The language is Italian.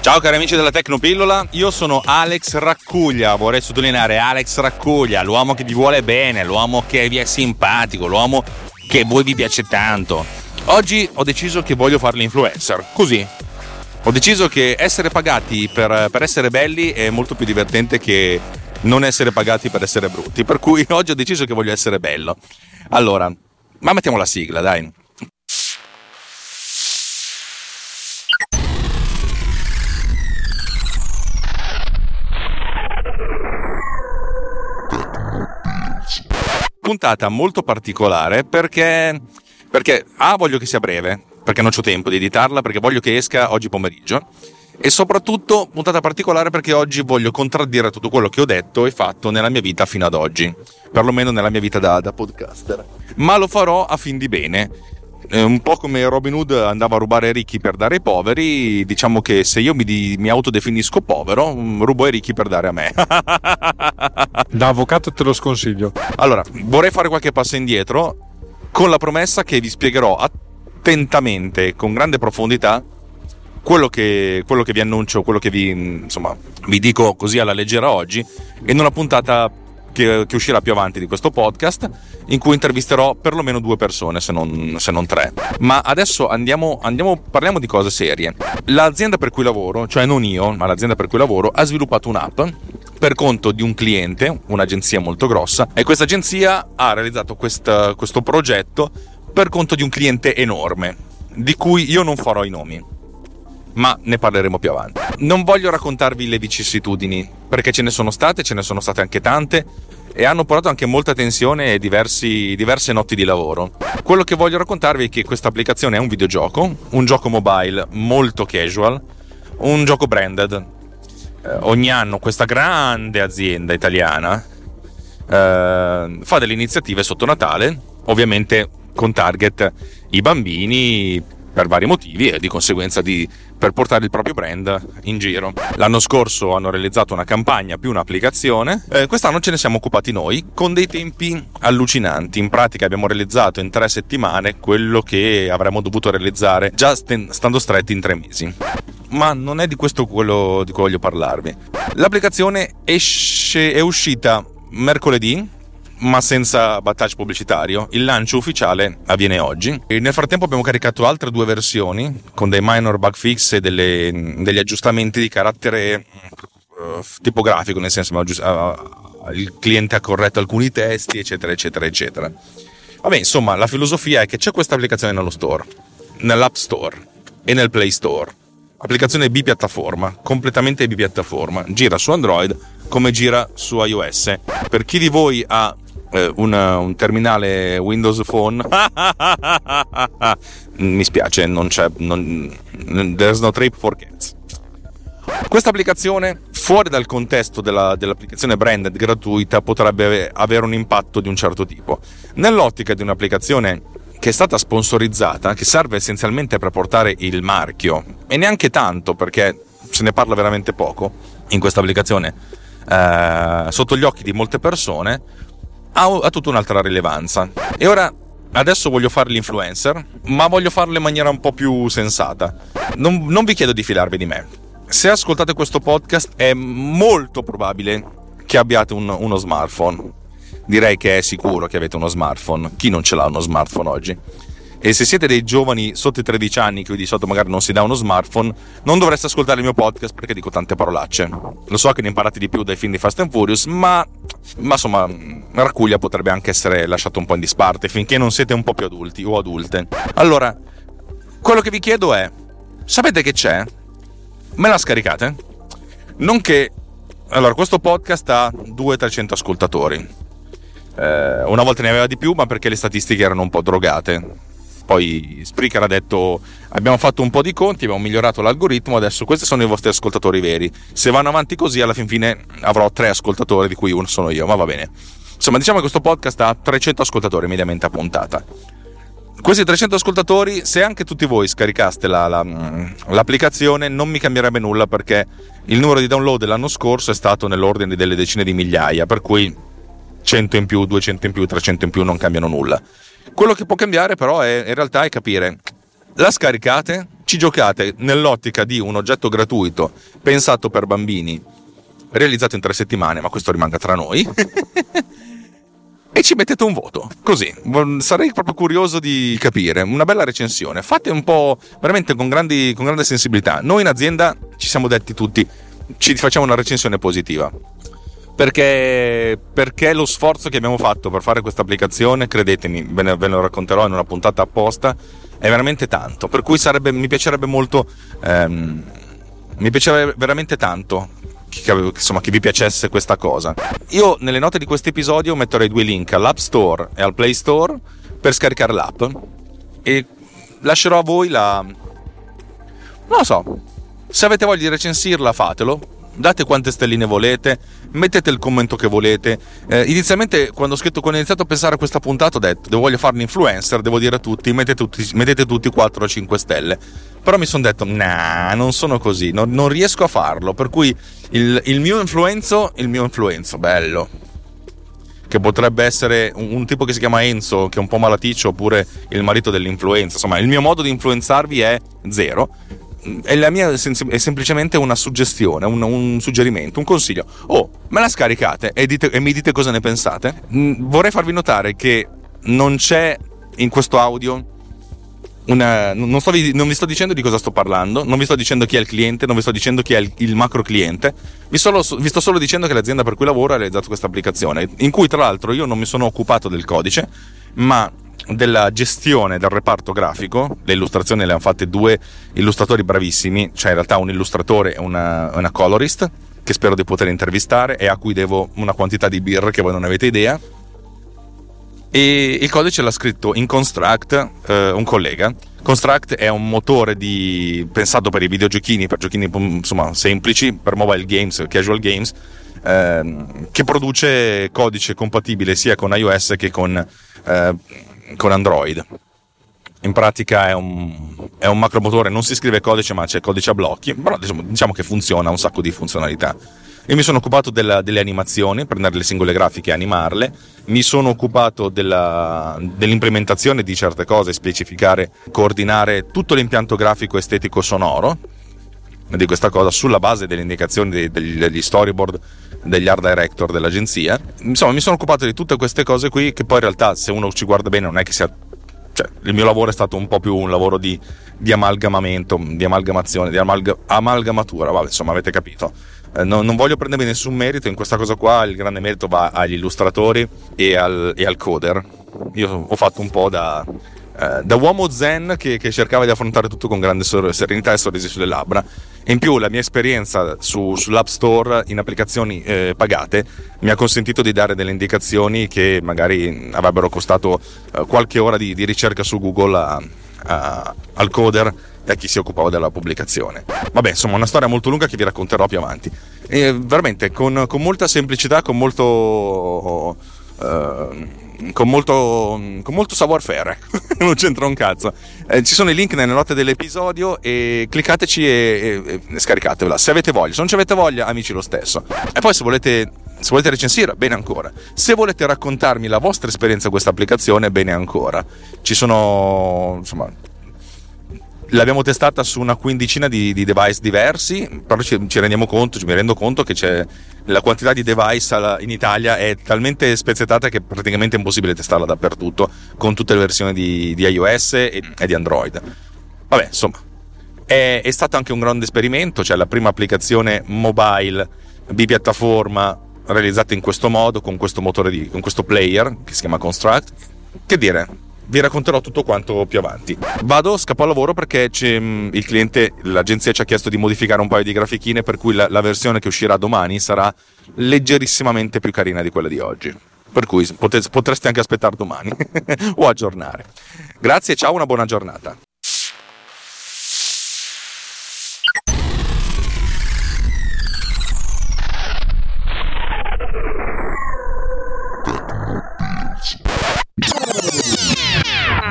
Ciao cari amici della Tecnopillola, io sono Alex Raccuglia, vorrei sottolineare Alex Raccuglia, l'uomo che vi vuole bene, l'uomo che vi è simpatico, l'uomo che voi vi piace tanto. Oggi ho deciso che voglio fare l'influencer, così. Ho deciso che essere pagati per, per essere belli è molto più divertente che non essere pagati per essere brutti, per cui oggi ho deciso che voglio essere bello. Allora, ma mettiamo la sigla, dai. Puntata molto particolare perché, perché A voglio che sia breve, perché non ho tempo di editarla, perché voglio che esca oggi pomeriggio e soprattutto puntata particolare perché oggi voglio contraddire tutto quello che ho detto e fatto nella mia vita fino ad oggi, perlomeno nella mia vita da, da podcaster. Ma lo farò a fin di bene. Eh, un po' come Robin Hood andava a rubare ai ricchi per dare ai poveri, diciamo che se io mi, di, mi autodefinisco povero, mm, rubo ai ricchi per dare a me. da avvocato te lo sconsiglio. Allora, vorrei fare qualche passo indietro con la promessa che vi spiegherò attentamente, con grande profondità, quello che, quello che vi annuncio, quello che vi, insomma, vi dico così alla leggera oggi, in una puntata che, che, uscirà più avanti di questo podcast, in cui intervisterò perlomeno due persone, se non, se non tre. Ma adesso andiamo, andiamo, parliamo di cose serie. L'azienda per cui lavoro, cioè non io, ma l'azienda per cui lavoro, ha sviluppato un'app per conto di un cliente, un'agenzia molto grossa, e questa agenzia ha realizzato questa, questo progetto per conto di un cliente enorme, di cui io non farò i nomi ma ne parleremo più avanti. Non voglio raccontarvi le vicissitudini, perché ce ne sono state, ce ne sono state anche tante e hanno portato anche molta tensione e diversi, diverse notti di lavoro. Quello che voglio raccontarvi è che questa applicazione è un videogioco, un gioco mobile molto casual, un gioco branded. Eh, ogni anno questa grande azienda italiana eh, fa delle iniziative sotto Natale, ovviamente con target i bambini per vari motivi e di conseguenza di, per portare il proprio brand in giro. L'anno scorso hanno realizzato una campagna più un'applicazione, eh, quest'anno ce ne siamo occupati noi con dei tempi allucinanti. In pratica abbiamo realizzato in tre settimane quello che avremmo dovuto realizzare già st- stando stretti in tre mesi. Ma non è di questo quello di cui voglio parlarvi. L'applicazione esce, è uscita mercoledì ma senza battage pubblicitario. Il lancio ufficiale avviene oggi. E nel frattempo abbiamo caricato altre due versioni con dei minor bug fix e delle, degli aggiustamenti di carattere uh, tipografico, nel senso che uh, il cliente ha corretto alcuni testi, eccetera, eccetera, eccetera. Vabbè, insomma, la filosofia è che c'è questa applicazione nello store, nell'App Store e nel Play Store. Applicazione bipiattaforma, completamente bipiattaforma. Gira su Android come gira su iOS. Per chi di voi ha una, un terminale Windows Phone. Mi spiace, non c'è. Non, there's no trip for cats. Questa applicazione, fuori dal contesto della, dell'applicazione branded gratuita, potrebbe avere un impatto di un certo tipo. Nell'ottica di un'applicazione che è stata sponsorizzata, che serve essenzialmente per portare il marchio, e neanche tanto perché se ne parla veramente poco in questa applicazione, eh, sotto gli occhi di molte persone, ha, ha tutta un'altra rilevanza. E ora adesso voglio fare l'influencer, ma voglio farlo in maniera un po' più sensata. Non, non, vi chiedo di fidarvi di me. Se ascoltate questo podcast è molto probabile che abbiate un, uno smartphone. Direi che è sicuro che avete uno smartphone. Chi non ce l'ha uno smartphone oggi? E se siete dei giovani sotto i 13 anni, che di solito magari non si dà uno smartphone, non dovreste ascoltare il mio podcast perché dico tante parolacce. Lo so che ne imparate di più dai film di Fast and Furious, ma, ma insomma, Raccuglia potrebbe anche essere lasciato un po' in disparte finché non siete un po' più adulti o adulte. Allora, quello che vi chiedo è: sapete che c'è? Me la scaricate? Non che. Allora, questo podcast ha 200-300 ascoltatori. Eh, una volta ne aveva di più, ma perché le statistiche erano un po' drogate poi Spreaker ha detto abbiamo fatto un po' di conti, abbiamo migliorato l'algoritmo, adesso questi sono i vostri ascoltatori veri. Se vanno avanti così, alla fin fine avrò tre ascoltatori, di cui uno sono io, ma va bene. Insomma, diciamo che questo podcast ha 300 ascoltatori mediamente a puntata. Questi 300 ascoltatori, se anche tutti voi scaricaste la, la, l'applicazione, non mi cambierebbe nulla perché il numero di download dell'anno scorso è stato nell'ordine delle decine di migliaia, per cui 100 in più, 200 in più, 300 in più non cambiano nulla. Quello che può cambiare però è, in realtà è capire, la scaricate, ci giocate nell'ottica di un oggetto gratuito pensato per bambini, realizzato in tre settimane, ma questo rimanga tra noi. e ci mettete un voto. Così, sarei proprio curioso di capire. Una bella recensione. Fate un po' veramente con, grandi, con grande sensibilità. Noi in azienda ci siamo detti tutti, ci facciamo una recensione positiva. Perché, perché, lo sforzo che abbiamo fatto per fare questa applicazione, credetemi, ve, ne, ve lo racconterò in una puntata apposta, è veramente tanto. Per cui sarebbe, mi piacerebbe molto, ehm, mi piacerebbe veramente tanto che, insomma, che vi piacesse questa cosa. Io nelle note di questo episodio metterei due link all'App Store e al Play Store per scaricare l'app e lascerò a voi la... non lo so, se avete voglia di recensirla fatelo, date quante stelline volete, mettete il commento che volete. Eh, inizialmente, quando ho scritto, quando ho iniziato a pensare a questa puntata, ho detto: devo voglio fare un influencer, devo dire a tutti, mettete tutti, mettete tutti 4 o 5 stelle. Però mi sono detto: nah, non sono così, non, non riesco a farlo. Per cui il, il, mio influenzo, il mio influenzo, bello. Che potrebbe essere un, un tipo che si chiama Enzo, che è un po' malaticcio, oppure il marito dell'influenza. Insomma, il mio modo di influenzarvi è zero è la mia è semplicemente una suggestione, un, un, suggerimento, un consiglio. Oh, me la scaricate e, dite, e mi dite cosa ne pensate? Mm, vorrei farvi notare che non c'è in questo audio una, non, sto, non, vi sto dicendo di cosa sto parlando, non vi sto dicendo chi è il cliente, non vi sto dicendo chi è il, il macro cliente, vi, solo, vi, sto solo dicendo che l'azienda per cui lavoro ha realizzato questa applicazione, in cui tra l'altro io non mi sono occupato del codice, ma della gestione del reparto grafico, le illustrazioni le hanno fatte due illustratori bravissimi, cioè in realtà un illustratore e una, una colorist, che spero di poter intervistare e a cui devo una quantità di birra che voi non avete idea. E il codice l'ha scritto in Construct eh, un collega. Construct è un motore di, pensato per i videogiochini, per giochini insomma, semplici, per mobile games, casual games, eh, che produce codice compatibile sia con iOS che con eh, con Android. In pratica è un, è un macromotore, non si scrive codice ma c'è codice a blocchi, però diciamo, diciamo che funziona, ha un sacco di funzionalità. Io mi sono occupato della, delle animazioni, prendere le singole grafiche e animarle, mi sono occupato della, dell'implementazione di certe cose, specificare, coordinare tutto l'impianto grafico estetico sonoro di questa cosa sulla base delle indicazioni degli, storyboard degli art director dell'agenzia. Insomma, mi sono occupato di tutte queste cose qui che poi in realtà se uno ci guarda bene non è che sia... Cioè, il mio lavoro è stato un po' più un lavoro di, di amalgamamento, di amalgamazione, di amalga, amalgamatura, vabbè, insomma avete capito. Eh, non, non, voglio prendermi nessun merito in questa cosa qua, il grande merito va agli illustratori e al, e al coder. Io ho fatto un po' da, eh, da uomo zen che, che, cercava di affrontare tutto con grande serenità e sorrisi sulle labbra. In più la mia esperienza su, sull'App Store in applicazioni eh, pagate mi ha consentito di dare delle indicazioni che magari avrebbero costato eh, qualche ora di, di, ricerca su Google a, a, al coder e a chi si occupava della pubblicazione. Vabbè, insomma, una storia molto lunga che vi racconterò più avanti. E veramente con, con molta semplicità, con molto... Uh, con molto, con molto savoir-faire, non c'entra un cazzo. Eh, ci sono i link nelle note dell'episodio e cliccateci e, e, e, scaricatevela se avete voglia. Se non ci avete voglia, amici, lo stesso. E poi se volete, se volete recensire, bene ancora. Se volete raccontarmi la vostra esperienza con questa applicazione, bene ancora. Ci sono, insomma, l'abbiamo testata su una quindicina di, di device diversi, però ci, ci, rendiamo conto, mi rendo conto che la quantità di device in Italia è talmente spezzettata che è praticamente impossibile testarla dappertutto con tutte le versioni di, di iOS e, e, di Android. Vabbè, insomma, è, è, stato anche un grande esperimento, cioè la prima applicazione mobile bipiattaforma realizzata in questo modo, con questo motore di, con questo player che si chiama Construct. Che dire, vi racconterò tutto quanto più avanti. Vado, scappo al lavoro perché mm, il cliente, l'agenzia ci ha chiesto di modificare un paio di grafichine, per cui la, la versione che uscirà domani sarà leggerissimamente più carina di quella di oggi. Per cui potreste anche aspettare domani o aggiornare. Grazie, ciao, una buona giornata.